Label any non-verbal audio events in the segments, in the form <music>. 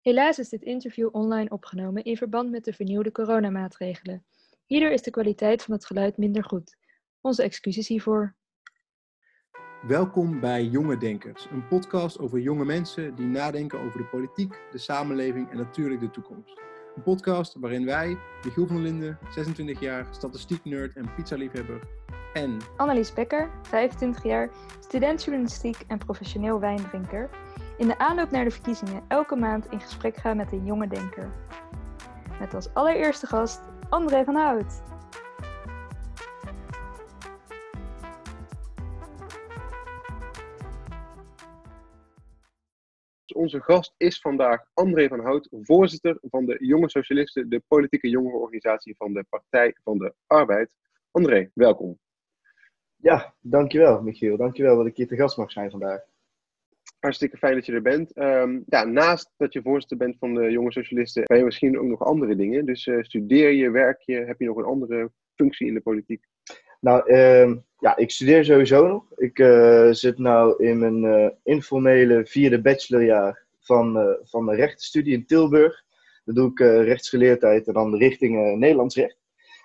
Helaas is dit interview online opgenomen in verband met de vernieuwde coronamaatregelen. Hierdoor is de kwaliteit van het geluid minder goed. Onze excuses hiervoor. Welkom bij Jonge Denkers, een podcast over jonge mensen die nadenken over de politiek, de samenleving en natuurlijk de toekomst. Een podcast waarin wij, Michiel van Linden, 26 jaar, statistiek-nerd en pizza-liefhebber, en Annelies Becker, 25 jaar, student journalistiek en professioneel wijndrinker, in de aanloop naar de verkiezingen elke maand in gesprek gaan met een jonge denker. Met als allereerste gast André van Hout. Onze gast is vandaag André van Hout, voorzitter van de Jonge Socialisten, de politieke jongerenorganisatie van de Partij van de Arbeid. André, welkom. Ja, dankjewel Michiel. Dankjewel dat ik hier te gast mag zijn vandaag. Hartstikke fijn dat je er bent. Um, ja, naast dat je voorzitter bent van de Jonge Socialisten, ben je misschien ook nog andere dingen. Dus uh, studeer je, werk je, heb je nog een andere functie in de politiek? Nou, uh, ja, ik studeer sowieso nog. Ik uh, zit nu in mijn uh, informele vierde bachelorjaar van, van mijn rechtenstudie in Tilburg. Dat doe ik rechtsgeleerdheid en dan richting Nederlands recht.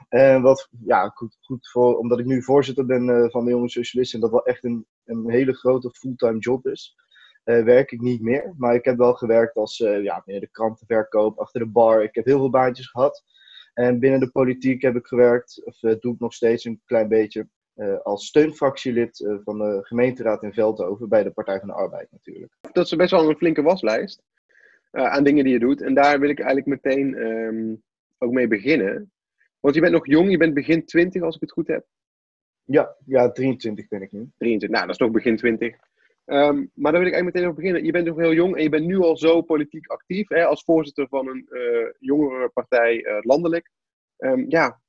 En wat, ja, goed, goed voor, omdat ik nu voorzitter ben van de Jonge Socialisten en dat wel echt een, een hele grote fulltime job is. Uh, werk ik niet meer. Maar ik heb wel gewerkt als uh, ja, meer de krantenverkoop, achter de bar. Ik heb heel veel baantjes gehad. En binnen de politiek heb ik gewerkt, of uh, doe ik nog steeds een klein beetje, als steunfractielid van de gemeenteraad in Veldhoven bij de Partij van de Arbeid natuurlijk. Dat is best wel een flinke waslijst aan dingen die je doet. En daar wil ik eigenlijk meteen um, ook mee beginnen. Want je bent nog jong, je bent begin 20 als ik het goed heb. Ja, ja 23 ben ik nu. 23, nou dat is toch begin 20. Um, maar daar wil ik eigenlijk meteen over beginnen. Je bent nog heel jong en je bent nu al zo politiek actief hè, als voorzitter van een uh, jongere partij uh, landelijk. Um, ja,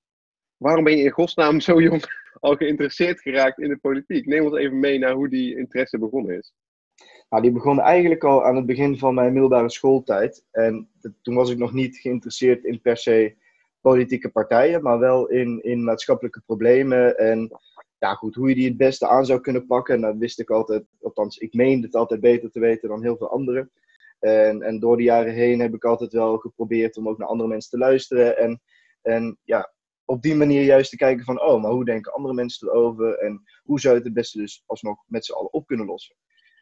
waarom ben je in godsnaam zo jong <laughs> al geïnteresseerd geraakt in de politiek? Neem ons even mee naar hoe die interesse begonnen is. Nou, die begon eigenlijk al aan het begin van mijn middelbare schooltijd. En toen was ik nog niet geïnteresseerd in per se politieke partijen, maar wel in, in maatschappelijke problemen en ja, goed, hoe je die het beste aan zou kunnen pakken. En dat wist ik altijd, althans, ik meende het altijd beter te weten dan heel veel anderen. En, en door de jaren heen heb ik altijd wel geprobeerd om ook naar andere mensen te luisteren. En, en ja, op die manier juist te kijken van, oh, maar hoe denken andere mensen erover? En hoe zou je het het beste dus alsnog met z'n allen op kunnen lossen?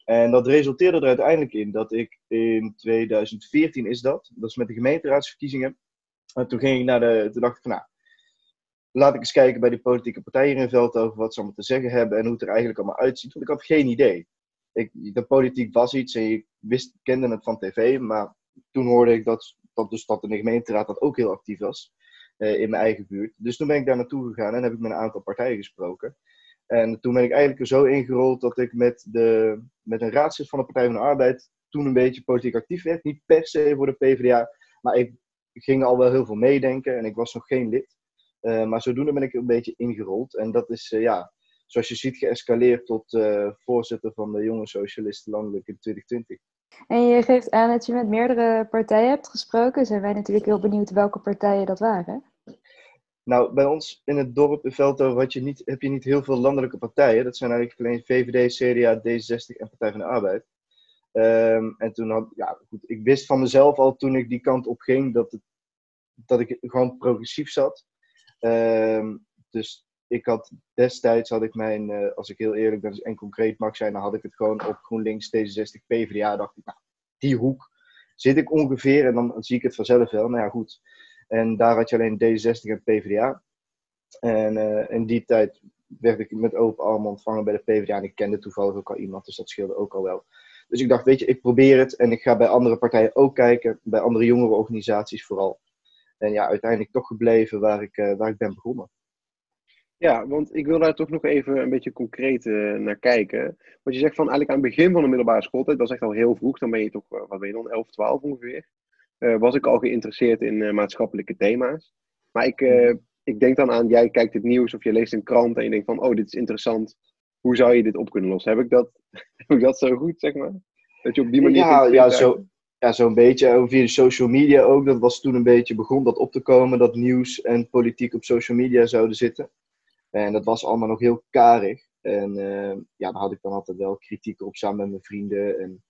En dat resulteerde er uiteindelijk in dat ik in 2014 is dat, dat is met de gemeenteraadsverkiezingen. En toen ging ik naar de, toen dacht ik van, nou, laat ik eens kijken bij die politieke partijen in Veldhoven wat ze allemaal te zeggen hebben en hoe het er eigenlijk allemaal uitziet. Want ik had geen idee. Ik, de politiek was iets en je wist, kende het van tv, maar toen hoorde ik dat, dat, dus dat de gemeenteraad dat ook heel actief was eh, in mijn eigen buurt. Dus toen ben ik daar naartoe gegaan en heb ik met een aantal partijen gesproken. En toen ben ik eigenlijk er zo ingerold dat ik met, de, met een raadslid van de Partij van de Arbeid toen een beetje politiek actief werd. Niet per se voor de PvdA, maar ik ging al wel heel veel meedenken en ik was nog geen lid. Uh, maar zodoende ben ik een beetje ingerold. En dat is, uh, ja, zoals je ziet, geëscaleerd tot uh, voorzitter van de Jonge Socialisten Landelijk in 2020. En je geeft aan dat je met meerdere partijen hebt gesproken. Zijn wij natuurlijk heel benieuwd welke partijen dat waren. Nou, bij ons in het dorp in Veldhoven je niet, heb je niet heel veel landelijke partijen. Dat zijn eigenlijk alleen VVD, CDA, D66 en Partij van de Arbeid. Um, en toen had, ja, goed, ik wist van mezelf al toen ik die kant op ging dat, het, dat ik gewoon progressief zat. Um, dus ik had destijds had ik mijn, uh, als ik heel eerlijk ben en concreet mag zijn, dan had ik het gewoon op GroenLinks D66 PvdA. Dacht ik, nou, die hoek zit ik ongeveer en dan, zie ik het vanzelf wel. Nou ja, goed. En daar had je alleen D66 en PvdA. En uh, in die tijd werd ik met open armen ontvangen bij de PvdA. En ik kende toevallig ook al iemand, dus dat scheelde ook al wel. Dus ik dacht, weet je, ik probeer het. En ik ga bij andere partijen ook kijken. Bij andere jongere organisaties vooral. En ja, uiteindelijk toch gebleven waar ik, uh, waar ik ben begonnen. Ja, want ik wil daar toch nog even een beetje concreet uh, naar kijken. Want je zegt van eigenlijk aan het begin van de middelbare schooltijd, dat is echt al heel vroeg, dan ben je toch, uh, wat ben je dan, 11, 12 ongeveer. was ik al geïnteresseerd in maatschappelijke thema's. Maar ik, ik denk dan aan, jij kijkt het nieuws of je leest een krant en je denkt van, oh, dit is interessant. Hoe zou je dit op kunnen lossen? Heb ik dat, <laughs> heb ik dat zo goed, zeg maar? Dat je op die manier. Ja, ja zo, ja, zo'n beetje. Via de social media ook. Dat was toen een beetje begon dat op te komen. Dat nieuws en politiek op social media zouden zitten. En dat was allemaal nog heel karig. En uh, ja, daar had ik dan altijd wel kritiek op samen met mijn vrienden. En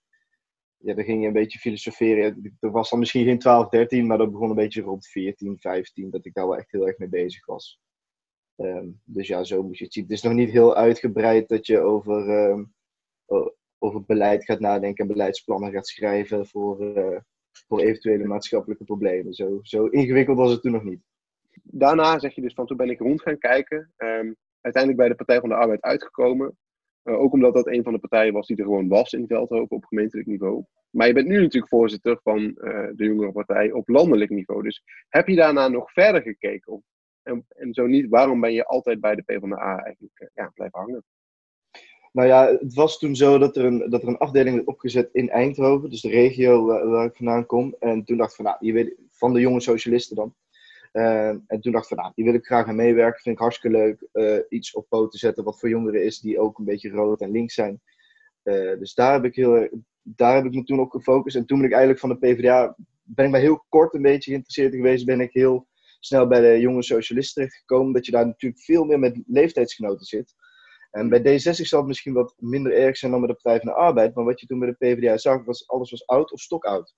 ja, dan ging je een beetje filosoferen. Er was dan misschien geen 12, 13, maar dat begon een beetje rond 14, 15, dat ik daar wel echt heel erg mee bezig was. Ehm, dus ja, zo moet je het zien. Het is nog niet heel uitgebreid dat je over, um, over beleid gaat nadenken en beleidsplannen gaat schrijven voor, uh, voor eventuele maatschappelijke problemen. Zo, zo ingewikkeld was het toen nog niet. Daarna zeg je dus van toen ben ik rond gaan kijken. Um, uiteindelijk bij de Partij van de Arbeid uitgekomen. Uh, ook omdat dat een van de partijen was die er gewoon was in Veldhoven op gemeentelijk niveau. Maar je bent nu natuurlijk voorzitter van uh, de jongere partij op landelijk niveau. Dus heb je daarna nog verder gekeken? En, en zo niet, waarom ben je altijd bij de PvdA eigenlijk ja, blijven hangen? Nou ja, het was toen zo dat er een, dat er een afdeling werd opgezet in Eindhoven, dus de regio waar, ik vandaan kom. En toen dacht ik van, nou, je weet, van de jonge socialisten dan. Uh, en toen dacht ik van, nou, die wil ik graag aan meewerken. Vind ik hartstikke leuk. Uh, iets op poten zetten wat voor jongeren is die ook een beetje rood en links zijn. Uh, dus daar heb, ik heel, daar heb ik me toen op gefocust. En toen ben ik eigenlijk van de PvdA, ben ik maar heel kort een beetje geïnteresseerd geweest. Ben ik heel snel bij de jonge socialisten terechtgekomen. Dat je daar natuurlijk veel meer met leeftijdsgenoten zit. En bij D60 zal het misschien wat minder erg zijn dan bij de Partij van de Arbeid. Maar wat je toen bij de PvdA zag, was alles was oud of stokoud.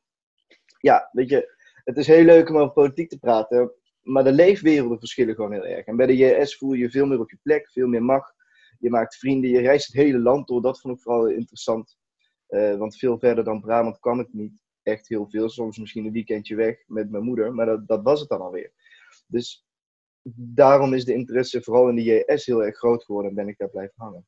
Ja, weet je, het is heel leuk om over politiek te praten maar de leefwerelden verschillen gewoon heel erg. En bij de JS voel je veel meer op je plek, veel meer macht. Je maakt vrienden, je reist het hele land door. Dat vond ik vooral interessant. Uh, want veel verder dan Brabant kan ik niet. Echt heel veel. Soms misschien een weekendje weg met mijn moeder. Maar dat, dat was het dan alweer. Dus daarom is de interesse vooral in de JS heel erg groot geworden. En ben ik daar blijven hangen.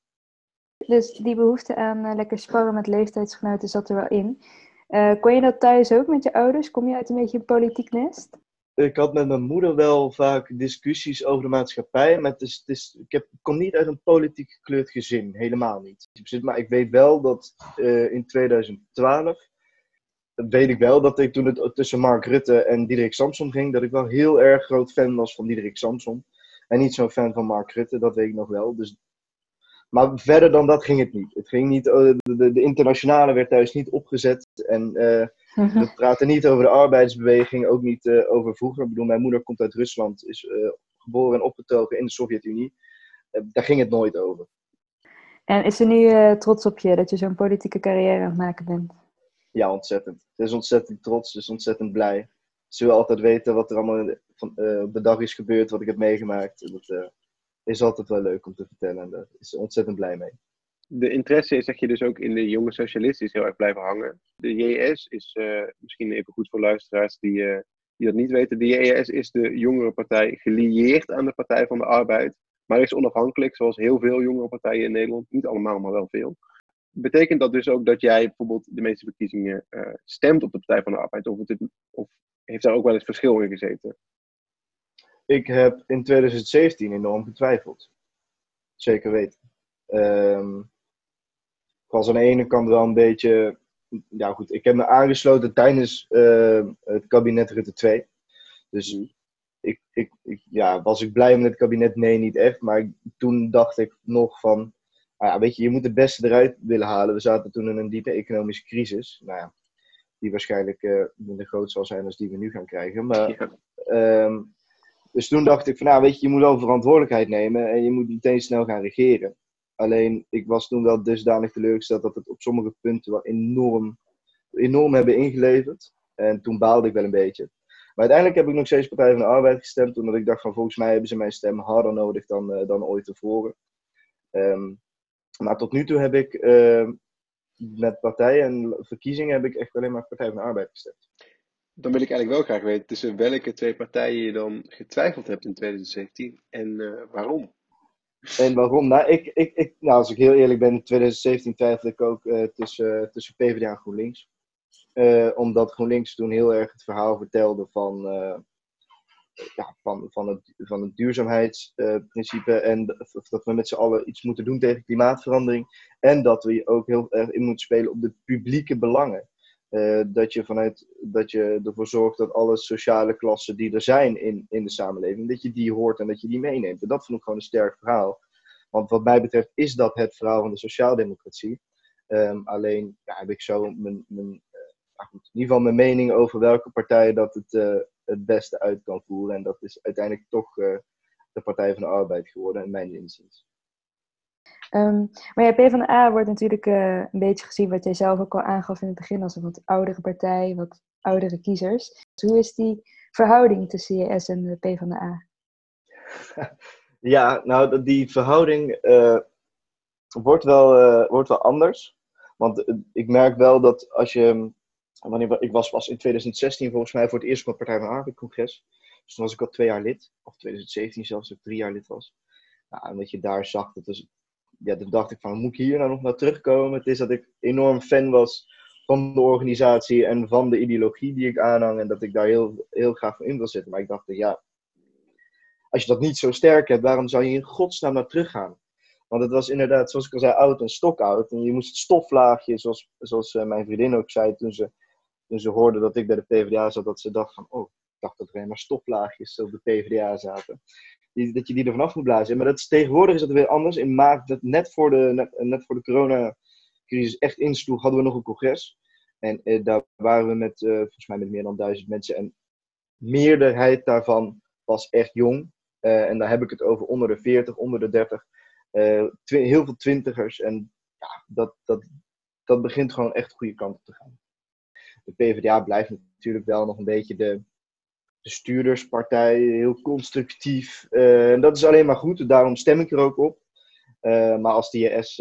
Dus die behoefte aan uh, lekker sparren met leeftijdsgenoten zat er wel in. Uh, kon je dat thuis ook met je ouders? Kom je uit een beetje een politiek nest? ik had met mijn moeder wel vaak discussies over de maatschappij, maar het is, het is, ik, heb, ik kom niet uit een politiek gekleurd gezin, helemaal niet. Maar ik weet wel dat uh, in 2012, weet ik wel dat ik toen het tussen Mark Rutte en Diederik Samson ging, dat ik wel heel erg groot fan was van Diederik Samson. En niet zo'n fan van Mark Rutte, dat weet ik nog wel. Dus, maar verder dan dat ging het niet. Het ging niet uh, de, de, internationale werd thuis niet opgezet en... Uh, Mhm. We praten niet over de arbeidsbeweging, ook niet uh, over vroeger. Ik bedoel, mijn moeder komt uit Rusland, is uh, geboren en opgetogen in de Sovjet-Unie. Daar ging het nooit over. En is ze nu trots op je dat je zo'n politieke carrière aan het maken bent? Ja, ontzettend. Ze is ontzettend trots, ze is ontzettend blij. Ze wil altijd weten wat er allemaal van, op de dag is gebeurd, wat ik heb meegemaakt. Dat is altijd wel leuk om te vertellen en daar is ze ontzettend blij mee de interesse is dat je dus ook in de jonge socialisten is heel erg blijven hangen. De JS is, uh, misschien even goed voor luisteraars die, die dat niet weten, de JS is de jongere partij gelieerd aan de Partij van de Arbeid, maar is onafhankelijk, zoals heel veel jongere partijen in Nederland. Niet allemaal, maar wel veel. Betekent dat dus ook dat jij bijvoorbeeld de meeste verkiezingen uh, stemt op de Partij van de Arbeid? Of, het, of heeft daar ook wel eens verschil in gezeten? Ik heb in 2017 enorm getwijfeld. Zeker weten. Um, ik was aan de ene kant wel een beetje. Ja, goed, ik heb me aangesloten tijdens uh, het kabinet Rutte 2. Dus mm. ik, ik, ik, ja, was ik blij met het kabinet? Nee, niet echt. Maar toen dacht ik nog van. Nou ja, weet je, je moet het beste eruit willen halen. We zaten toen in een diepe economische crisis. Nou ja, die waarschijnlijk uh, minder groot zal zijn als die we nu gaan krijgen. Maar, ja. um, dus toen dacht ik van, nou weet je, je moet wel verantwoordelijkheid nemen en je moet meteen snel gaan regeren. Alleen ik was toen wel dusdanig teleurgesteld dat het op sommige punten wel enorm, enorm hebben ingeleverd. En toen baalde ik wel een beetje. Maar uiteindelijk heb ik nog steeds Partij van de Arbeid gestemd, omdat ik dacht van volgens mij hebben ze mijn stem harder nodig dan, uh, dan ooit tevoren. Um, maar tot nu toe heb ik uh, met partijen en verkiezingen heb ik echt alleen maar Partij van de Arbeid gestemd. Dan wil ik eigenlijk wel graag weten tussen welke twee partijen je dan getwijfeld hebt in 2017 en uh, waarom. En waarom? Nou, ik, ik, ik, nou, als ik heel eerlijk ben, in 2017 twijfelde ik ook uh, tussen, tussen PvdA en GroenLinks. Omdat GroenLinks toen heel erg het verhaal vertelde van, van, van, het, van het duurzaamheidsprincipe. en dat we met z'n allen iets moeten doen tegen klimaatverandering. En dat we ook heel erg in moeten spelen op de publieke belangen. Uh, dat, je vanuit, dat je ervoor zorgt dat alle sociale klassen die er zijn in, in de samenleving, dat je die hoort en dat je die meeneemt. En dat vond ik gewoon een sterk verhaal. Want wat mij betreft is dat het verhaal van de sociaaldemocratie. Um, alleen ja, heb ik zo mijn, mijn, goed, in ieder geval mijn mening over welke partij dat het uh, het beste uit kan voeren. En dat is uiteindelijk toch de Partij van de Arbeid geworden, in mijn inziens. Ehm, maar ja, PvdA wordt natuurlijk uh, een beetje gezien, wat jij zelf ook al aangaf in het begin, als een wat oudere partij, wat oudere kiezers. Dus hoe is die verhouding tussen JS en de PvdA? <laughs> Ja, nou, die verhouding uh, wordt, wel, uh, wordt wel anders. Want ik merk wel dat als je. Wanneer, ik was, was in 2016 volgens mij voor het eerst op het Partij van Arbeid congres. Dus toen was ik al twee jaar lid. Of 2017 zelfs, dat ik drie jaar lid was. Nou, en je daar zag, dat is, ja, toen dacht ik van, moet ik hier nou nog naar terugkomen? Het is dat ik enorm fan was van de organisatie en van de ideologie die ik aanhang. En dat ik daar heel, heel graag voor in wil zitten. Maar ik dacht, ja, als je dat niet zo sterk hebt, waarom zou je in godsnaam naar terug gaan? Want het was inderdaad, zoals ik al zei, oud en stokoud. En je moest het stoflaagje, zoals, zoals uh, mijn vriendin ook zei toen ze, toen ze hoorde dat ik bij de PvdA zat, dat ze dacht van, oh, ik dacht dat er helemaal stoflaagjes op de PvdA zaten. Die, dat je die er vanaf moet blazen. Maar dat is, tegenwoordig is het weer anders. In maart, dat net voor de, net, voor de coronacrisis echt insloeg, hadden we nog een congres. En eh, daar waren we met, uh, volgens mij met meer dan duizend mensen. En meerderheid daarvan was echt jong. Uh, en daar heb ik het over onder de 40, onder de 30. Uh, heel veel twintigers. En ja, dat, dat, dat begint gewoon echt de goede kant op te gaan. De PvdA blijft natuurlijk wel nog een beetje de, de stuurderspartij, heel constructief. Uh, en dat is alleen maar goed, daarom stem ik er ook op. maar als de JS,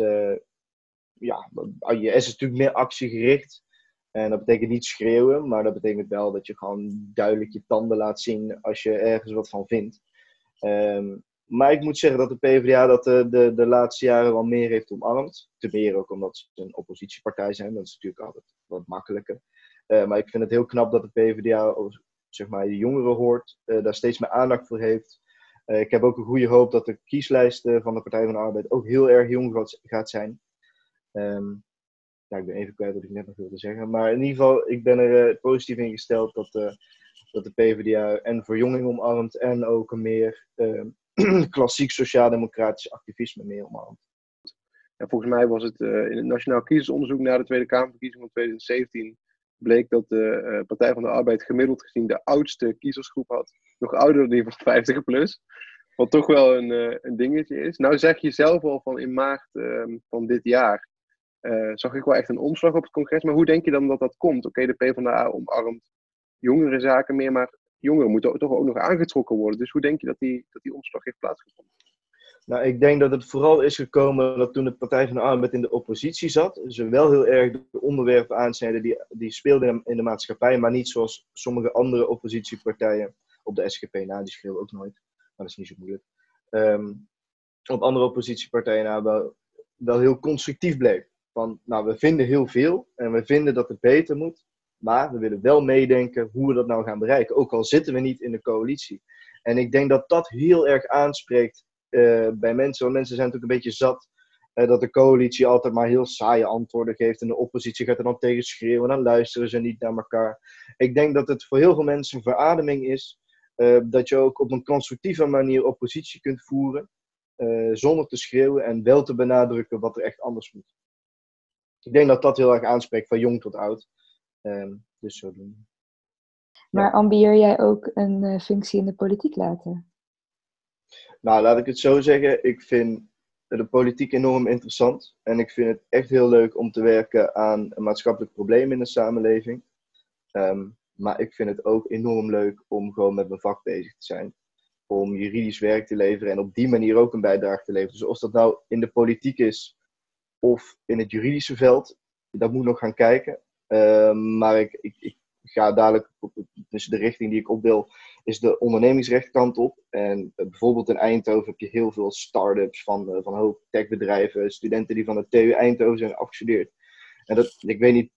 ja, JS is natuurlijk meer actiegericht. En dat betekent niet schreeuwen, maar dat betekent wel dat je gewoon duidelijk je tanden laat zien als je ergens wat van vindt. Um, maar ik moet zeggen dat de PvdA dat de, de, de laatste jaren wel meer heeft omarmd. Te meer ook omdat ze een oppositiepartij zijn. Dat is natuurlijk altijd wat makkelijker. Uh, maar ik vind het heel knap dat de PvdA zeg maar, de jongeren hoort. Uh, daar steeds meer aandacht voor heeft. Uh, ik heb ook een goede hoop dat de kieslijst van de Partij van de Arbeid ook heel erg jong gaat, zijn. Um, ik ben even kwijt wat ik net nog wilde zeggen. Maar in ieder geval, ik ben er positief in gesteld dat dat de PvdA en verjonging omarmt en ook een meer uh, <clears throat> klassiek sociaal-democratisch activisme meer omarmt. Volgens mij was het in het Nationaal Kiezersonderzoek na de Tweede Kamerverkiezing van 2017 bleek dat de uh, Partij van de Arbeid gemiddeld gezien de oudste kiezersgroep had. Nog ouder dan die van 50 plus. Wat toch wel een, uh, een dingetje is. Nou zeg je zelf al van in maart ehm, van dit jaar zag ik wel echt een omslag op het congres. Maar hoe denk je dan dat dat komt? Oké, de PvdA omarmt jongere zaken meer, maar jongeren moeten toch ook nog aangetrokken worden. Dus hoe denk je dat die, dat die omslag heeft plaatsgevonden? Nou, ik denk dat het vooral is gekomen dat toen de Partij van de Arbeid in de oppositie zat, ze wel heel erg de onderwerpen aansnijden die, die speelden in de maatschappij, maar niet zoals sommige andere oppositiepartijen op de SGP na, die schreeuwen ook nooit, maar dat is niet zo moeilijk. Um, op andere oppositiepartijen na wel, wel heel constructief bleef. Van, nou, we vinden heel veel en we vinden dat het beter moet, maar we willen wel meedenken hoe we dat nou gaan bereiken. Ook al zitten we niet in de coalitie. En ik denk dat dat heel erg aanspreekt uh, bij mensen. Want mensen zijn natuurlijk een beetje zat uh, dat de coalitie altijd maar heel saaie antwoorden geeft. En de oppositie gaat er dan tegen schreeuwen. Dan luisteren ze niet naar elkaar. Ik denk dat het voor heel veel mensen een verademing is. Uh, dat je ook op een constructieve manier oppositie kunt voeren. zonder te schreeuwen en wel te benadrukken wat er echt anders moet. Ik denk dat dat heel erg aanspreekt van jong tot oud. Um, dus zo doen. Maar ambieer jij ook een functie in de politiek laten? Nou, laat ik het zo zeggen. Ik vind de politiek enorm interessant. En ik vind het echt heel leuk om te werken aan een maatschappelijk probleem in de samenleving. Um, maar ik vind het ook enorm leuk om gewoon met mijn vak bezig te zijn. Om juridisch werk te leveren en op die manier ook een bijdrage te leveren. Dus of dat nou in de politiek is of in het juridische veld, dat moet nog gaan kijken. Ehm, maar ik, ik, ga dadelijk, dus de richting die ik op wil, is de ondernemingsrechtkant op. En eh, bijvoorbeeld in Eindhoven heb je heel veel start-ups van, uh, van hoog techbedrijven, studenten die van de TU Eindhoven zijn afgestudeerd. En dat, ik weet niet,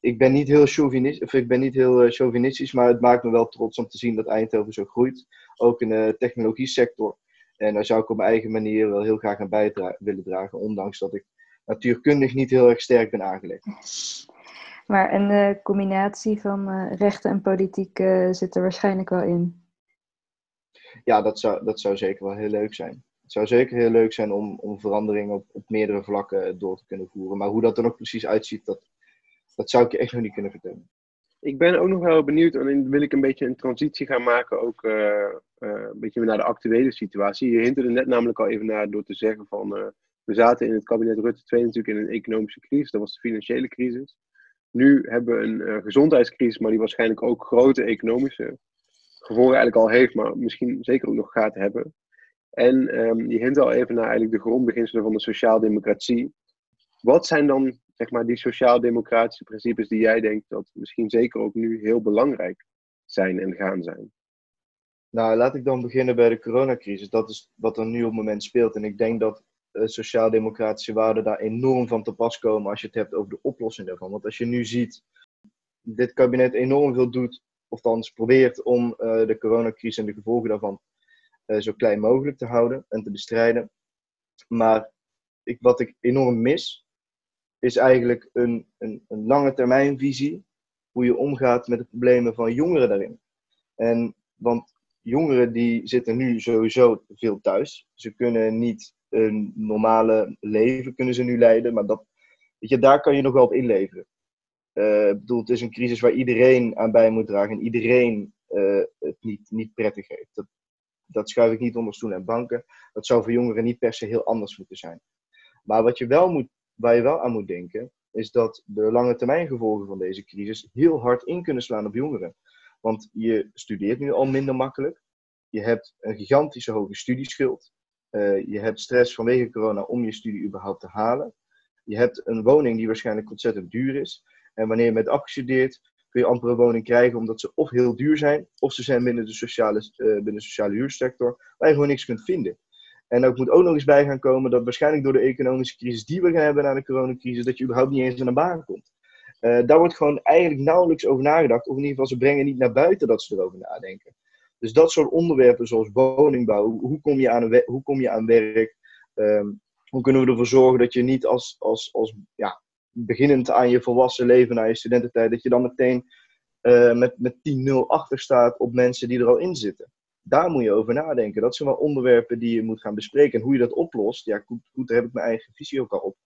ik ben niet heel chauvinistisch, of ik ben niet heel uh, chauvinistisch, maar het maakt me wel trots om te zien dat Eindhoven zo groeit. Ook in de technologie sector. En daar zou ik op mijn eigen manier wel heel graag aan bij willen dragen, ondanks dat ik natuurkundig niet heel erg sterk ben aangelegd. Maar een uh, combinatie van uh, rechten en politiek uh, zit er waarschijnlijk wel in. Ja, dat zou, dat zou zeker wel heel leuk zijn. Het zou zeker heel leuk zijn om, om veranderingen op, op meerdere vlakken door te kunnen voeren. Maar hoe dat er nog precies uitziet, dat, dat zou ik je echt nog niet kunnen vertellen. Ik ben ook nog wel benieuwd, en dan wil ik een beetje een transitie gaan maken, ook een beetje naar de actuele situatie. Je hinterde net namelijk al even naar door te zeggen van We zaten in het kabinet Rutte 2 natuurlijk in een economische crisis, dat was de financiële crisis. Nu hebben we een uh, gezondheidscrisis, maar die waarschijnlijk ook grote economische gevolgen eigenlijk al heeft, maar misschien zeker ook nog gaat hebben. En um, je hint al even naar eigenlijk de grondbeginselen van de sociaaldemocratie. Wat zijn dan zeg maar, die sociaal-democratische principes die jij denkt dat misschien zeker ook nu heel belangrijk zijn en gaan zijn? Nou, laat ik dan beginnen bij de coronacrisis. Dat is wat er nu op het moment speelt. En ik denk dat sociaal-democratische waarden daar enorm van te pas komen als je het hebt over de oplossing daarvan. Want als je nu ziet, dit kabinet enorm veel doet, of althans probeert om uh, de coronacrisis en de gevolgen daarvan uh, zo klein mogelijk te houden en te bestrijden. Maar ik, wat ik enorm mis, is eigenlijk een, een, een lange termijn visie. Hoe je omgaat met de problemen van jongeren daarin. En, want jongeren die zitten nu sowieso veel thuis. Ze kunnen niet een normale leven kunnen ze nu leiden. Maar dat, weet je, daar kan je nog wel op inleveren. Uh, ik bedoel, het is een crisis waar iedereen aan bij moet dragen en iedereen uh, het niet, niet prettig heeft. Dat, dat schuif ik niet onder stoel en banken. Dat zou voor jongeren niet per se heel anders moeten zijn. Maar wat je wel moet, waar je wel aan moet denken, is dat de lange termijn gevolgen van deze crisis heel hard in kunnen slaan op jongeren. Want je studeert nu al minder makkelijk. Je hebt een gigantische hoge studieschuld. Uh, je hebt stress vanwege corona om je studie überhaupt te halen. Je hebt een woning die waarschijnlijk ontzettend duur is. En wanneer je bent afgestudeerd, kun je amper een woning krijgen omdat ze of heel duur zijn, of ze zijn binnen de sociale, uh, binnen de sociale huursector, waar je gewoon niks kunt vinden. En ook moet ook nog eens bij gaan komen dat waarschijnlijk door de economische crisis die we gaan hebben na de coronacrisis, dat je überhaupt niet eens aan een baan komt. Uh, daar wordt gewoon eigenlijk nauwelijks over nagedacht. Of in ieder geval, ze brengen niet naar buiten dat ze erover nadenken. Dus dat soort onderwerpen zoals woningbouw, hoe kom je aan, hoe kom je aan werk? Um, hoe kunnen we ervoor zorgen dat je niet als, als, als ja, beginnend aan je volwassen leven, naar je studententijd, dat je dan meteen uh, met, met 10-0 achter staat op mensen die er al in zitten. Daar moet je over nadenken. Dat zijn wel onderwerpen die je moet gaan bespreken. En hoe je dat oplost, ja, goed, goed daar heb ik mijn eigen visie ook al op.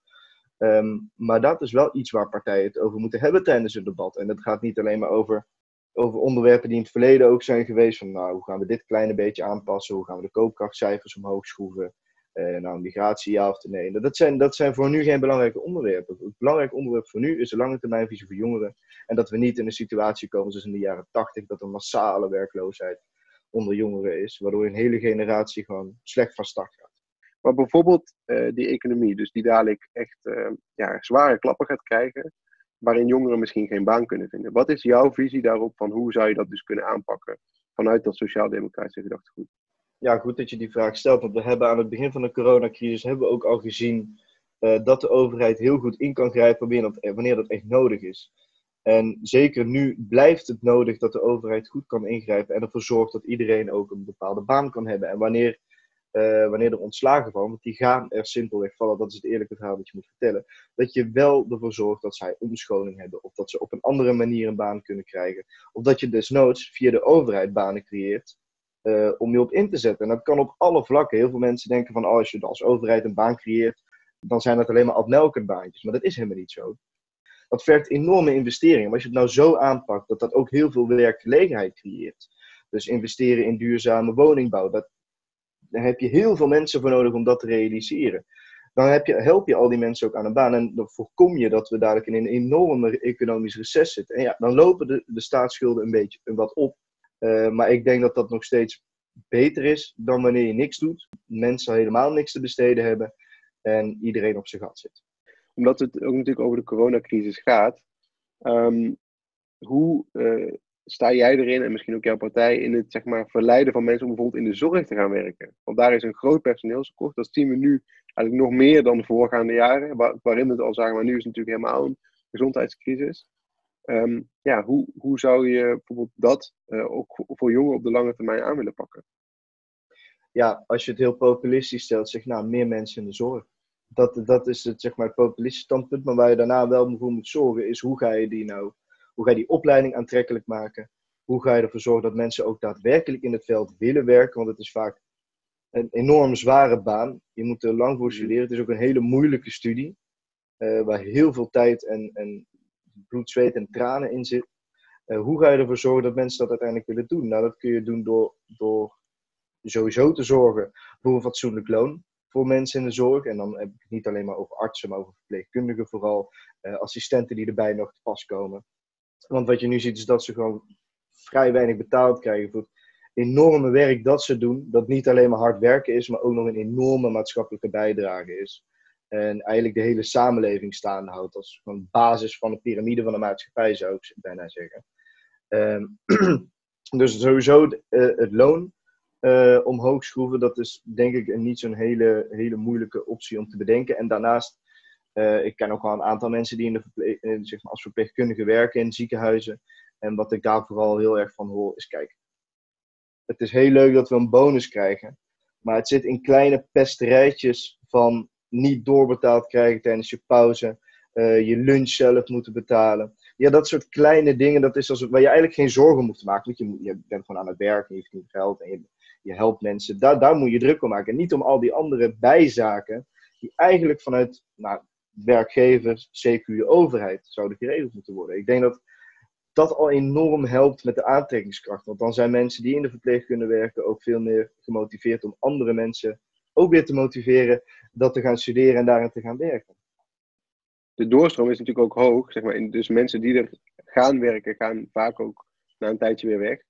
Um, maar dat is wel iets waar partijen het over moeten hebben tijdens het debat. En dat gaat niet alleen maar over, over onderwerpen die in het verleden ook zijn geweest. Van nou, hoe gaan we dit kleine beetje aanpassen? Hoe gaan we de koopkrachtcijfers omhoog schroeven? Uh, nou, migratie ja of nee. Dat zijn, dat zijn voor nu geen belangrijke onderwerpen. Het belangrijke onderwerp voor nu is de lange termijnvisie voor jongeren. En dat we niet in een situatie komen zoals in de jaren 80, dat er massale werkloosheid onder jongeren is. Waardoor een hele generatie gewoon slecht van start gaat. Maar bijvoorbeeld uh, die economie, dus die dadelijk echt uh, ja, zware klappen gaat krijgen, waarin jongeren misschien geen baan kunnen vinden. Wat is jouw visie daarop van hoe zou je dat dus kunnen aanpakken vanuit dat sociaal-democratische gedachtegoed? Ja, goed dat je die vraag stelt, want we hebben aan het begin van de coronacrisis hebben we ook al gezien uh, dat de overheid heel goed in kan grijpen dat, wanneer dat echt nodig is. En zeker nu blijft het nodig dat de overheid goed kan ingrijpen en ervoor zorgt dat iedereen ook een bepaalde baan kan hebben. En wanneer uh, wanneer er ontslagen vallen, want die gaan er simpelweg vallen, dat is het eerlijke verhaal dat je moet vertellen, dat je wel ervoor zorgt dat zij omscholing hebben, of dat ze op een andere manier een baan kunnen krijgen, of dat je desnoods via de overheid banen creëert uh, om je op in te zetten. En dat kan op alle vlakken. Heel veel mensen denken van, oh, als je als overheid een baan creëert, dan zijn dat alleen maar abmelkend baantjes, maar dat is helemaal niet zo. Dat vergt enorme investeringen. Maar als je het nou zo aanpakt dat dat ook heel veel werkgelegenheid creëert. Dus investeren in duurzame woningbouw, dat, daar heb je heel veel mensen voor nodig om dat te realiseren. Dan heb je, help je al die mensen ook aan een baan. En dan voorkom je dat we dadelijk in een enorme economisch recess zitten. En ja, dan lopen de, de staatsschulden een beetje wat op. Uh, maar ik denk dat dat nog steeds beter is dan wanneer je niks doet. Mensen helemaal niks te besteden hebben. En iedereen op zijn gat zit. Omdat het ook natuurlijk over de coronacrisis gaat. Um, hoe uh, sta jij erin en misschien ook jouw partij in het zeg maar, verleiden van mensen om bijvoorbeeld in de zorg te gaan werken? Want daar is een groot personeelstekort. Dat zien we nu eigenlijk nog meer dan de voorgaande jaren, waar, waarin we het al zagen, maar nu is het natuurlijk helemaal een gezondheidscrisis. Um, ja, hoe, hoe zou je bijvoorbeeld dat uh, ook voor jongeren op de lange termijn aan willen pakken? Ja, als je het heel populistisch stelt, zeg nou, meer mensen in de zorg. Dat, dat is het, zeg maar, populistische standpunt. Maar waar je daarna wel voor moet zorgen, is hoe ga je die nou hoe ga je die opleiding aantrekkelijk maken? Hoe ga je ervoor zorgen dat mensen ook daadwerkelijk in het veld willen werken? Want het is vaak een enorm zware baan. Je moet er lang voor mhm. studeren. Het is ook een hele moeilijke studie. Uh, waar heel veel tijd en, en bloed, zweet en tranen in zit. Uh, hoe ga je ervoor zorgen dat mensen dat uiteindelijk willen doen? Nou, dat kun je doen door, door sowieso te zorgen voor een fatsoenlijk loon. voor mensen in de zorg. En dan heb ik het niet alleen maar over artsen, maar over verpleegkundigen vooral. Uh, assistenten die erbij nog te pas komen. Want wat je nu ziet is dat ze gewoon vrij weinig betaald krijgen voor het enorme werk dat ze doen. Dat niet alleen maar hard werken is, maar ook nog een enorme maatschappelijke bijdrage is. En eigenlijk de hele samenleving staande houdt. Als basis van de piramide van de maatschappij, zou ik bijna zeggen. Um, <clears throat> dus sowieso uh, het loon uh, omhoog schroeven, dat is denk ik niet zo'n hele, hele moeilijke optie om te bedenken. En daarnaast, uh, ik ken ook wel een aantal mensen die in de verpleeg, zeg maar als verpleegkundige werken in ziekenhuizen. En wat ik daar vooral heel erg van hoor, is kijk, het is heel leuk dat we een bonus krijgen. Maar het zit in kleine pesterijtjes van niet doorbetaald krijgen tijdens je pauze. Uh, je lunch zelf moeten betalen. Ja, dat soort kleine dingen, dat is als, waar je eigenlijk geen zorgen moet maken. Want je, je bent gewoon aan het werk en je verdient geld en je, je helpt mensen. Daar, daar moet je druk om maken. En niet om al die andere bijzaken die eigenlijk vanuit nou, werkgevers, CQ, de overheid zouden geregeld moeten worden. Ik denk dat dat al enorm helpt met de aantrekkingskracht. Want dan zijn mensen die in de verpleegkunde werken ook veel meer gemotiveerd om andere mensen ook weer te motiveren dat te gaan studeren en daarin te gaan werken. De doorstroom is natuurlijk ook hoog. Zeg maar. Dus mensen die er gaan werken, gaan vaak ook na een tijdje weer weg.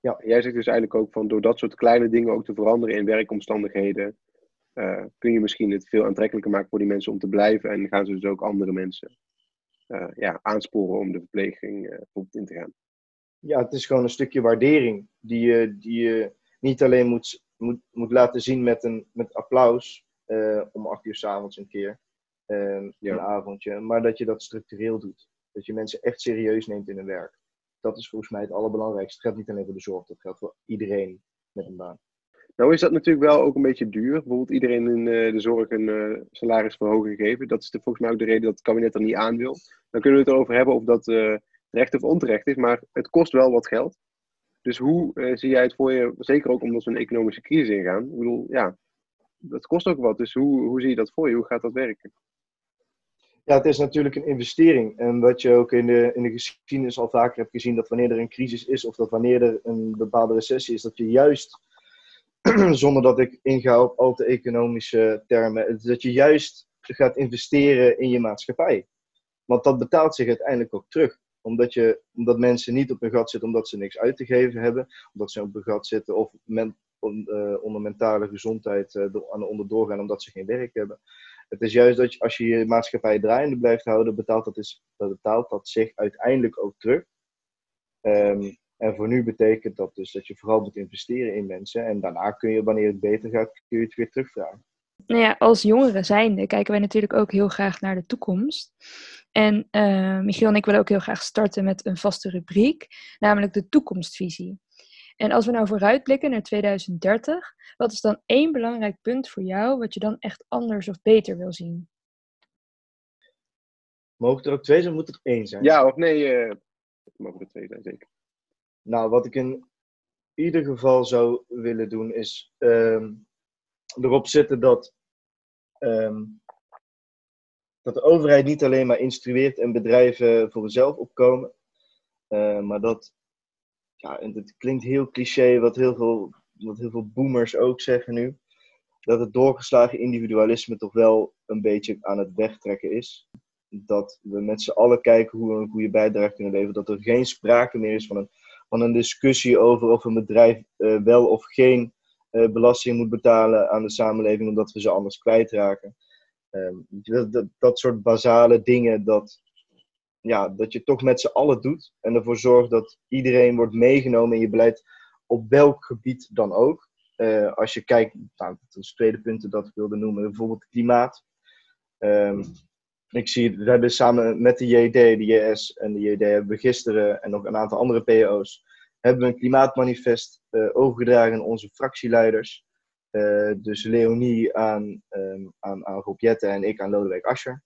Ja. Jij zegt dus eigenlijk ook van door dat soort kleine dingen ook te veranderen in werkomstandigheden, uh, kun je misschien het veel aantrekkelijker maken voor die mensen om te blijven. En gaan ze dus ook andere mensen uh, ja, aansporen om de verpleging bijvoorbeeld in te gaan. Ja, het is gewoon een stukje waardering die je, die je niet alleen moet, moet, moet laten zien met, een, met applaus om acht uur s'avonds een keer, ja. een avondje, maar dat je dat structureel doet. Dat je mensen echt serieus neemt in hun werk dat is volgens mij het allerbelangrijkste. Het geldt niet alleen voor de zorg, dat geldt voor iedereen met een baan. Nou is dat natuurlijk wel ook een beetje duur. Bijvoorbeeld iedereen in uh, de zorg een uh, salarisverhoging geven. Dat is de, volgens mij ook de reden dat het kabinet er niet aan wil. Dan kunnen we het erover hebben of dat uh, recht of onterecht is. Maar het kost wel wat geld. Dus hoe zie jij het voor je, zeker ook omdat we een economische crisis ingaan. Ik bedoel, ja, dat kost ook wat. Dus hoe, hoe zie je dat voor je? Hoe gaat dat werken? Ja, het is natuurlijk een investering. En wat je ook in de, in de geschiedenis al vaker hebt gezien, dat wanneer er een crisis is of dat wanneer er een bepaalde recessie is, dat je juist, <clears throat> zonder dat ik inga op al te economische termen, dat je juist gaat investeren in je maatschappij. Want dat betaalt zich uiteindelijk ook terug. Omdat, je, omdat mensen niet op hun gat zitten omdat ze niks uit te geven hebben, omdat ze op hun gat zitten of men, uh, onder mentale gezondheid uh, aan de onderdoor gaan omdat ze geen werk hebben. Het is juist dat als je je maatschappij draaiende blijft houden, betaalt dat, is, betaalt dat zich uiteindelijk ook terug. Um, en voor nu betekent dat dus dat je vooral moet investeren in mensen. En daarna kun je, wanneer het beter gaat, kun je het weer terugvragen. Nou ja, als jongeren zijnde kijken wij natuurlijk ook heel graag naar de toekomst. En uh, Michiel en ik willen ook heel graag starten met een vaste rubriek, namelijk de toekomstvisie. En als we nou vooruitblikken naar 2030, wat is dan één belangrijk punt voor jou wat je dan echt anders of beter wil zien? Mogen er ook twee zijn, moet er één zijn? Ja of nee, uh, mogen er twee zijn, zeker. Nou, wat ik in ieder geval zou willen doen, is um, erop zetten dat, um, dat de overheid niet alleen maar instrueert en bedrijven voor zichzelf opkomen, uh, maar dat ja, en het klinkt heel cliché, wat heel, veel, wat heel veel boomers ook zeggen nu. Dat het doorgeslagen individualisme toch wel een beetje aan het wegtrekken is. Dat we met z'n allen kijken hoe we een goede bijdrage kunnen leveren. Dat er geen sprake meer is van een, van een discussie over of een bedrijf uh, wel of geen uh, belasting moet betalen aan de samenleving, omdat we ze anders kwijtraken. Um, dat, dat, dat soort basale dingen, dat, ja, dat je toch met z'n allen doet en ervoor zorgt dat iedereen wordt meegenomen in je beleid op welk gebied dan ook. Uh, als je kijkt, nou, dat is het tweede punt dat ik wilde noemen, bijvoorbeeld klimaat. Um, ik zie, we hebben samen met de JD, de JS en de JD hebben we gisteren en nog een aantal andere PO's, hebben we een klimaatmanifest uh, overgedragen aan onze fractieleiders. Uh, dus Leonie aan, um, aan, aan Rob Jette en ik aan Lodewijk Asscher.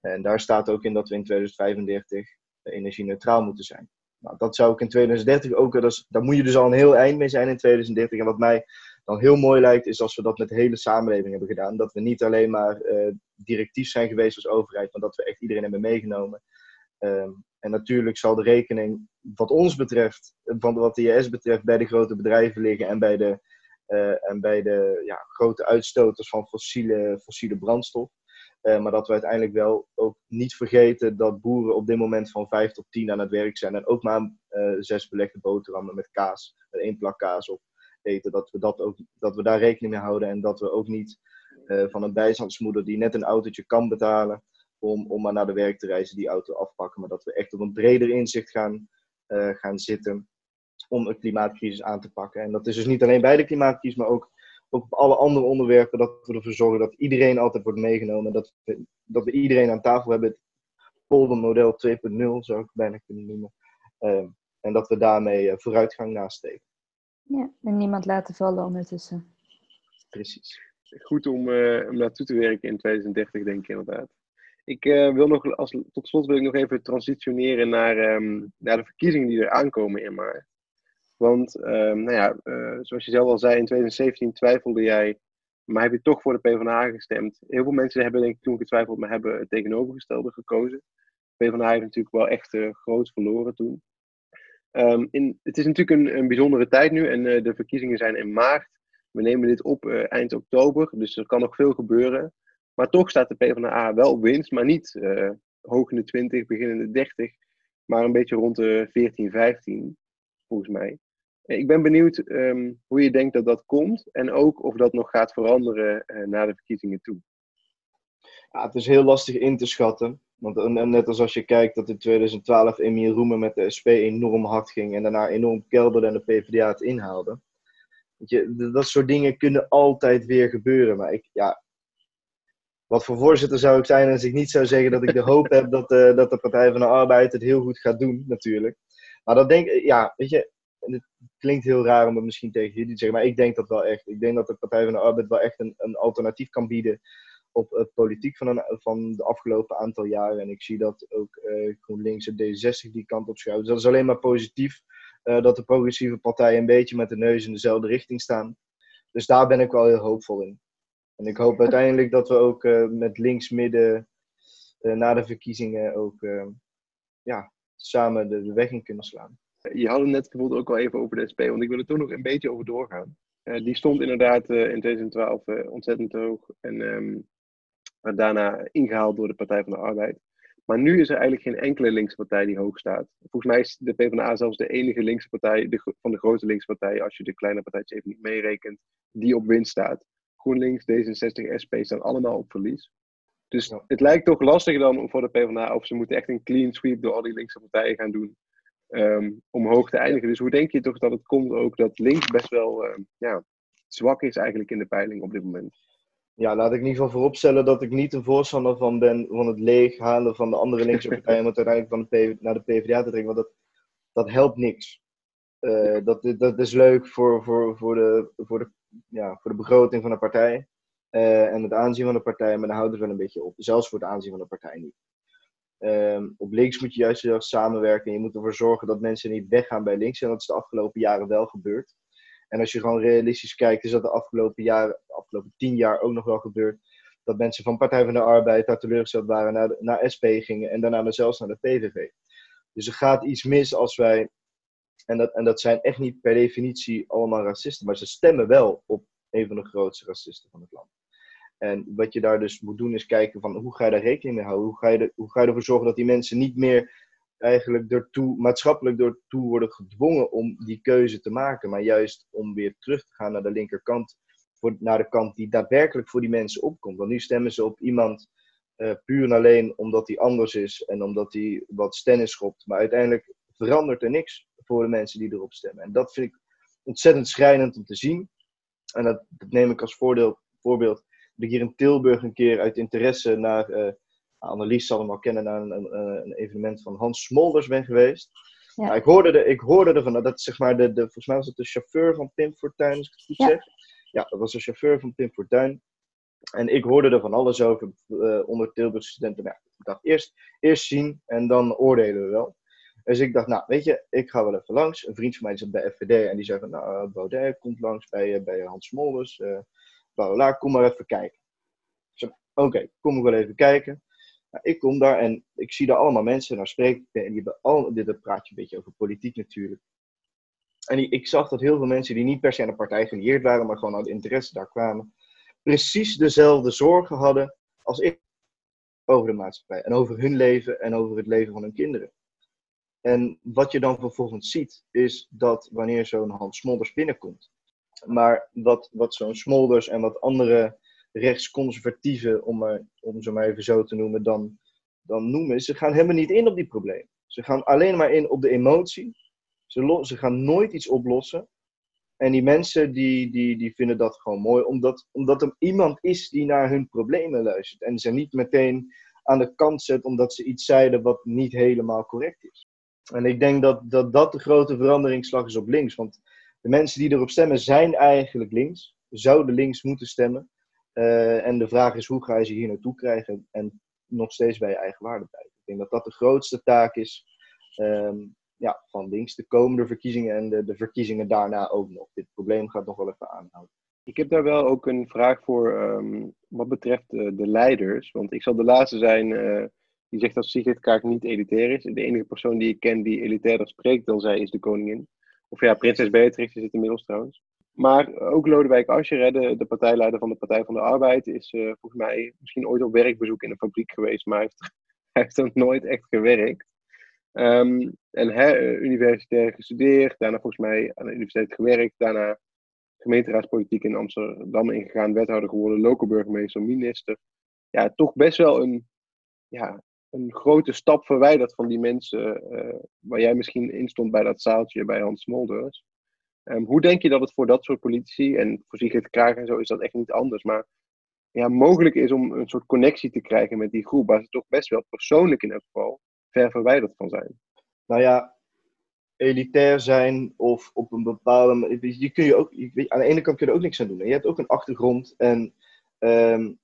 En daar staat ook in dat we in 2035 energie-neutraal moeten zijn. Nou, dat zou ik in 2030 ook, dat daar moet je dus al een heel eind mee zijn in 2030. En wat mij dan heel mooi lijkt, is als we dat met de hele samenleving hebben gedaan. Dat we niet alleen maar uh, directief zijn geweest als overheid, maar dat we echt iedereen hebben meegenomen. Um, en natuurlijk zal de rekening, wat ons betreft, van wat de IS betreft, bij de grote bedrijven liggen en bij de, en bij de ja, grote uitstoters van fossiele, fossiele brandstof. maar dat we uiteindelijk wel ook niet vergeten dat boeren op dit moment van 5 tot 10 aan het werk zijn. En ook maar zes belegde boterhammen met kaas, met één plak kaas op Dat we, dat, ook, dat we daar rekening mee houden en dat we ook niet van een bijstandsmoeder die net een autootje kan betalen, om, om maar naar de werk te reizen, die auto afpakken. Maar dat we echt op een breder inzicht gaan, uh, gaan zitten om de klimaatcrisis aan te pakken. En dat is dus niet alleen bij de klimaatcrisis, maar ook, op alle andere onderwerpen. Dat we ervoor zorgen dat iedereen altijd wordt meegenomen. Dat we, dat we iedereen aan tafel hebben. Poldermodel 2.0 zou ik bijna kunnen noemen. Uh, en dat we daarmee vooruitgang nastreven. Ja, en niemand laten vallen ondertussen. Precies. Goed om, om naartoe te werken in 2030, denk ik inderdaad. Ik uh, wil nog, als, tot slot wil ik nog even transitioneren naar, um, naar de verkiezingen die er aankomen in maart. Want, um, nou ja, uh, zoals je zelf al zei, in 2017 twijfelde jij, maar heb je toch voor de PvdA gestemd. Heel veel mensen hebben, denk ik, toen getwijfeld, maar hebben het tegenovergestelde gekozen. PvdA heeft natuurlijk wel echt groot verloren toen. Um, in, het is natuurlijk een, een bijzondere tijd nu en de verkiezingen zijn in maart. We nemen dit op eind oktober, dus er kan nog veel gebeuren. Maar toch staat de PvdA wel op winst, maar niet uh, hoog in de 20, begin in de 30, maar een beetje rond de 14, 15, volgens mij. Ik ben benieuwd um, hoe je denkt dat dat komt en ook of dat nog gaat veranderen na de verkiezingen toe. Ja, het is heel lastig in te schatten. Want net als als je kijkt dat in 2012 Emiel Roemer met de SP enorm hard ging en daarna enorm kelderde en de PvdA het inhaalde. Je, dat soort dingen kunnen altijd weer gebeuren. Maar ik, ja, wat voor voorzitter zou ik zijn als ik niet zou zeggen dat ik de hoop heb dat, uh, dat de Partij van de Arbeid het heel goed gaat doen, natuurlijk. Maar dat denk ik, ja, weet je, het klinkt heel raar om het misschien tegen jullie te zeggen, maar ik denk dat wel echt. Ik denk dat de Partij van de Arbeid wel echt een, een alternatief kan bieden op het politiek van, een, van de afgelopen aantal jaren. En ik zie dat ook uh, GroenLinks en D60 die kant op schuiven. Dus dat is alleen maar positief uh, dat de progressieve partijen een beetje met de neus in dezelfde richting staan. Dus daar ben ik wel heel hoopvol in. En ik hoop uiteindelijk dat we ook met links-midden na de verkiezingen ook ja, samen de, de, weg in kunnen slaan. Je had het net bijvoorbeeld ook al even over de SP, want ik wil er toch nog een beetje over doorgaan. die stond inderdaad in 2012 ontzettend hoog en um, daarna ingehaald door de Partij van de Arbeid. Maar nu is er eigenlijk geen enkele linkse partij die hoog staat. Volgens mij is de PvdA zelfs de enige linkse partij de, van de grote linkse partijen, als je de kleine partijtjes even niet meerekent, die op winst staat. GroenLinks, D66, SP staan allemaal op verlies. Dus ja. het lijkt toch lastig dan voor de PvdA of ze moeten echt een clean sweep door al die linkse partijen gaan doen um, om hoog te eindigen. Dus hoe denk je toch dat het komt ook dat links best wel uh, ja, zwak is eigenlijk in de peiling op dit moment? Ja, laat ik in ieder geval vooropstellen dat ik niet een voorstander van ben van het leeghalen van de andere linkse <laughs> partijen om het uiteindelijk van de PV, naar de PvdA te trekken, want dat, dat helpt niks. Uh, dat, dat is leuk voor, voor, voor, de, voor de ja, voor de begroting van de partij uh, en het aanzien van de partij, maar dan houdt het wel een beetje op. Zelfs voor het aanzien van de partij niet. Um, op links moet je juist samenwerken en je moet ervoor zorgen dat mensen niet weggaan bij links. En dat is de afgelopen jaren wel gebeurd. En als je gewoon realistisch kijkt, is dat de afgelopen, jaren, de afgelopen tien jaar ook nog wel gebeurd. Dat mensen van Partij van de Arbeid daar teleurgesteld waren, naar, naar SP gingen en daarna zelfs naar de PVV. Dus er gaat iets mis als wij en dat, en dat zijn echt niet per definitie allemaal racisten, maar ze stemmen wel op een van de grootste racisten van het land. En wat je daar dus moet doen is kijken van hoe ga je daar rekening mee houden? Hoe ga je, de, hoe ga je ervoor zorgen dat die mensen niet meer eigenlijk ertoe, maatschappelijk ertoe worden gedwongen om die keuze te maken, maar juist om weer terug te gaan naar de linkerkant, voor, naar de kant die daadwerkelijk voor die mensen opkomt. Want nu stemmen ze op iemand uh, puur en alleen omdat hij anders is en omdat hij wat stennis schopt, maar uiteindelijk verandert er niks voor de mensen die erop stemmen. En dat vind ik ontzettend schrijnend om te zien. En dat, dat neem ik als voordeel, voorbeeld. Dat ik hier in Tilburg een keer uit interesse naar, uh, Annelies zal hem al kennen, naar een, een, een, evenement van Hans Smolders ben geweest. Ja. Nou, ik, hoorde de, ik hoorde ervan, dat zeg maar de, de, volgens mij was het de chauffeur van Pim Fortuyn, als ik het goed ja. zeg. Ja, dat was de chauffeur van Pim Fortuyn. En ik hoorde er van alles over uh, onder Tilburgse studenten. Nou, ik dacht eerst, eerst zien en dan oordelen we wel. Dus ik dacht, nou, weet je, ik ga wel even langs. Een vriend van mij zat bij FVD en die zei van, nou, eh, Baudet komt langs bij, eh, bij Hans Smolders. Uh, bla, kom maar even kijken. Oké, okay, kom ik wel even kijken. Nou, ik kom daar en ik zie daar allemaal mensen naar spreken. En die hebben al, dit praat je een beetje over politiek natuurlijk. En ik zag dat heel veel mensen die niet per se aan de partij gelieerd waren, maar gewoon uit interesse daar kwamen, precies dezelfde zorgen hadden als ik over de maatschappij en over hun leven en over het leven van hun kinderen. En wat je dan vervolgens ziet, is dat wanneer zo'n Hans Smolders binnenkomt, maar wat, wat zo'n Smolders en wat andere rechtsconservatieven, om, om ze maar even zo te noemen, dan, dan noemen, ze gaan helemaal niet in op die problemen. Ze gaan alleen maar in op de emotie. Ze, ze gaan nooit iets oplossen. En die mensen die, die, die vinden dat gewoon mooi, omdat, omdat er iemand is die naar hun problemen luistert. En ze niet meteen aan de kant zet omdat ze iets zeiden wat niet helemaal correct is. En ik denk dat dat, dat de grote veranderingsslag is op links. Want de mensen die erop stemmen zijn eigenlijk links, zouden links moeten stemmen. Uh, en de vraag is hoe ga je ze hier naartoe krijgen en nog steeds bij je eigen waarde blijven. Ik denk dat dat de grootste taak is um, ja, van links. De komende verkiezingen en de, verkiezingen daarna ook nog. Dit probleem gaat nog wel even aanhouden. Ik heb daar wel ook een vraag voor um, wat betreft de leiders. Want ik zal de laatste zijn uh, die zegt dat Sigrid Kaak niet elitair is. De enige persoon die ik ken die elitairder spreekt dan zij is de koningin. Of ja, prinses Beatrix is het inmiddels trouwens. Maar ook Lodewijk Asscher, de, de partijleider van de Partij van de Arbeid, is uh, volgens mij misschien ooit op werkbezoek in een fabriek geweest, maar heeft, hij heeft <laughs> nooit echt gewerkt. Um, en hij, universitair gestudeerd, daarna volgens mij aan de universiteit gewerkt, daarna gemeenteraadspolitiek in Amsterdam ingegaan, wethouder geworden, lokale burgemeester, minister. Ja, toch best wel een, ja, een grote stap verwijderd van die mensen uh, waar jij misschien in stond bij dat zaaltje bij Hans Smolders. Um, hoe denk je dat het voor dat soort politici, en voor Sigrid Kraag en zo is dat echt niet anders, maar ja, mogelijk is om een soort connectie te krijgen met die groep, waar ze toch best wel persoonlijk in elk geval ver verwijderd van zijn? Nou ja, elitair zijn of op een bepaalde. Je kun je ook, aan de ene kant kun je er ook niks aan doen. Je hebt ook een achtergrond en um,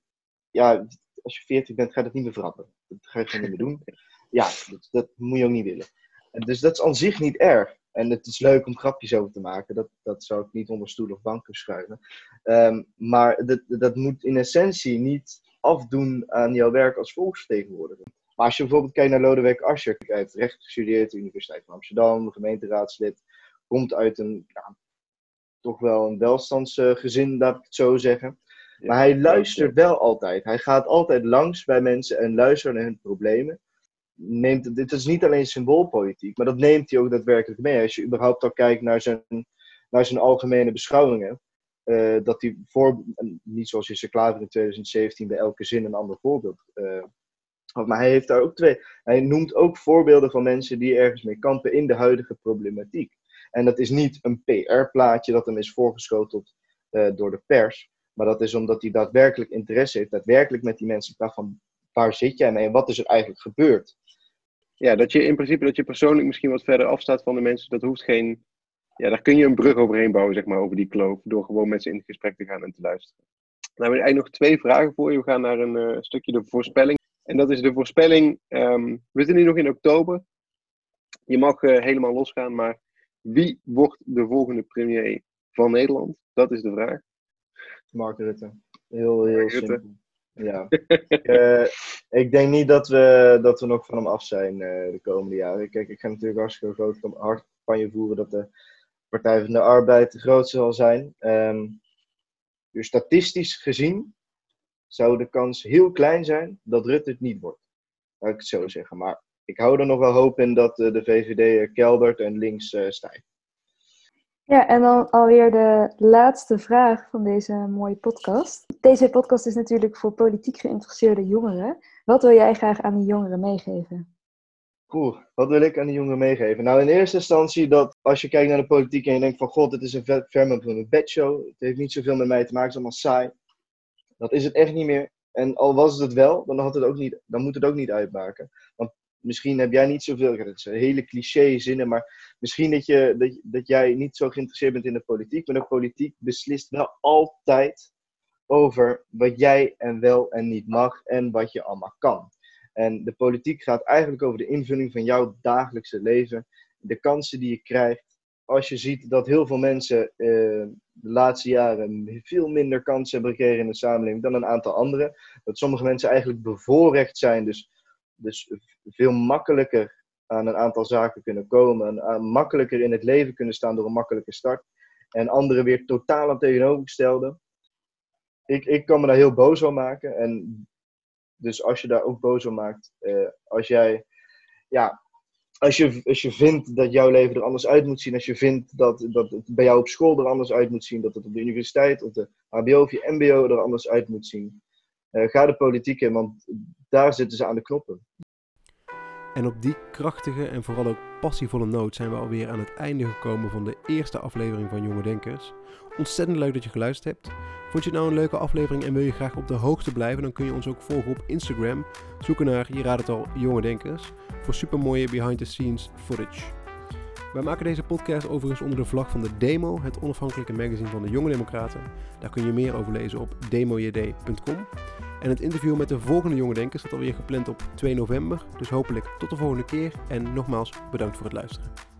ja, als je 14 bent, ga je dat niet meer veranderen. Dat ga je gewoon niet meer doen. <laughs> Ja, dat, dat, moet je ook niet willen. En dus dat is aan zich niet erg. En het is leuk om grapjes over te maken. Dat, dat zou ik niet onder stoel of banken schuiven. Um, maar dat, dat moet in essentie niet afdoen aan jouw werk als volksvertegenwoordiger. Maar als je bijvoorbeeld kijkt naar Lodewijk Asscher, hij heeft recht gestudeerd, de Universiteit van Amsterdam, gemeenteraadslid, komt uit een ja, toch wel een welstandsgezin, laat ik het zo zeggen. Maar hij luistert wel altijd. Hij gaat altijd langs bij mensen en luistert naar hun problemen. Neemt, dit is niet alleen symboolpolitiek, maar dat neemt hij ook daadwerkelijk mee. Als je überhaupt al kijkt naar zijn, naar zijn algemene beschouwingen, uh, dat hij voor, niet zoals Jesse Klaver in 2017 bij elke zin een ander voorbeeld uh, maar hij heeft daar ook twee. Hij noemt ook voorbeelden van mensen die ergens mee kampen in de huidige problematiek. En dat is niet een PR-plaatje dat hem is voorgeschoteld uh, door de pers. Maar dat is omdat hij daadwerkelijk interesse heeft, daadwerkelijk met die mensen praat van waar zit jij mee en wat is er eigenlijk gebeurd. Ja, dat je in principe dat je persoonlijk misschien wat verder afstaat van de mensen, dat hoeft geen. Ja, daar kun je een brug overheen bouwen, zeg maar, over die kloof. Door gewoon met ze in gesprek te gaan en te luisteren. Nou, we hebben eigenlijk nog twee vragen voor je. We gaan naar een uh, stukje de voorspelling. En dat is de voorspelling. Um, we zitten nu nog in oktober. Je mag uh, helemaal losgaan, maar wie wordt de volgende premier van Nederland? Dat is de vraag. Mark Rutte. Heel, heel Mark simpel. Rutte. Ja. ik, <laughs> uh, ik, denk niet dat we, dat we nog van hem af zijn uh, de komende jaren. Kijk, ik ga natuurlijk hartstikke groot hard campagne voeren dat de Partij van de Arbeid de grootste zal zijn. Um, dus statistisch gezien zou de kans heel klein zijn dat Rutte het niet wordt. Laat ik het zo zeggen. Maar ik hou er nog wel hoop in dat de VVD keldert en links stijgt. Ja, en dan alweer de laatste vraag van deze mooie podcast. Deze podcast is natuurlijk voor politiek geïnteresseerde jongeren. Wat wil jij graag aan die jongeren meegeven? Oeh, wat wil ik aan die jongeren meegeven? Nou, in eerste instantie dat als je kijkt naar de politiek en je denkt van god, het is een verme een bedshow. Het heeft niet zoveel met mij te maken, het is allemaal saai. Dat is het echt niet meer. En al was het het wel, dan, had het ook niet, dan moet het ook niet uitmaken. Misschien heb jij niet zoveel, dat zijn hele cliché zinnen, maar misschien dat, je, dat, dat jij niet zo geïnteresseerd bent in de politiek. Maar de politiek beslist wel altijd over wat jij en wel en niet mag en wat je allemaal kan. En de politiek gaat eigenlijk over de invulling van jouw dagelijkse leven, de kansen die je krijgt. Als je ziet dat heel veel mensen uh, de laatste jaren veel minder kansen hebben gekregen in de samenleving dan een aantal anderen. Dat sommige mensen eigenlijk bevoorrecht zijn, dus, dus veel makkelijker aan een aantal zaken kunnen komen. En makkelijker in het leven kunnen staan door een makkelijke start. En anderen weer totaal aan tegenovergestelde. Ik, ik kan me daar heel boos om maken. En dus als je daar ook boos om maakt, uh, als jij, ja, als je, als je vindt dat jouw leven er anders uit moet zien, als je vindt dat, dat het bij jou op school er anders uit moet zien, dat het op de universiteit, of de HBO of je MBO er anders uit moet zien, ga de politiek in, want daar zitten ze aan de knoppen. En op die krachtige en vooral ook passievolle noot zijn we alweer aan het einde gekomen van de eerste aflevering van Jonge Denkers. Ontzettend leuk dat je geluisterd hebt. Vond je het nou een leuke aflevering en wil je graag op de hoogte blijven, dan kun je ons ook volgen op Instagram. Zoeken naar, je raadt het al, Jonge Denkers, voor supermooie behind-the-scenes footage. Wij maken deze podcast overigens onder de vlag van de Demo, het onafhankelijke magazine van de Jonge Democraten. Daar kun je meer over lezen op demojd.com. En het interview met de volgende jonge denkers staat alweer gepland op 2 november. Dus hopelijk tot de volgende keer en nogmaals bedankt voor het luisteren.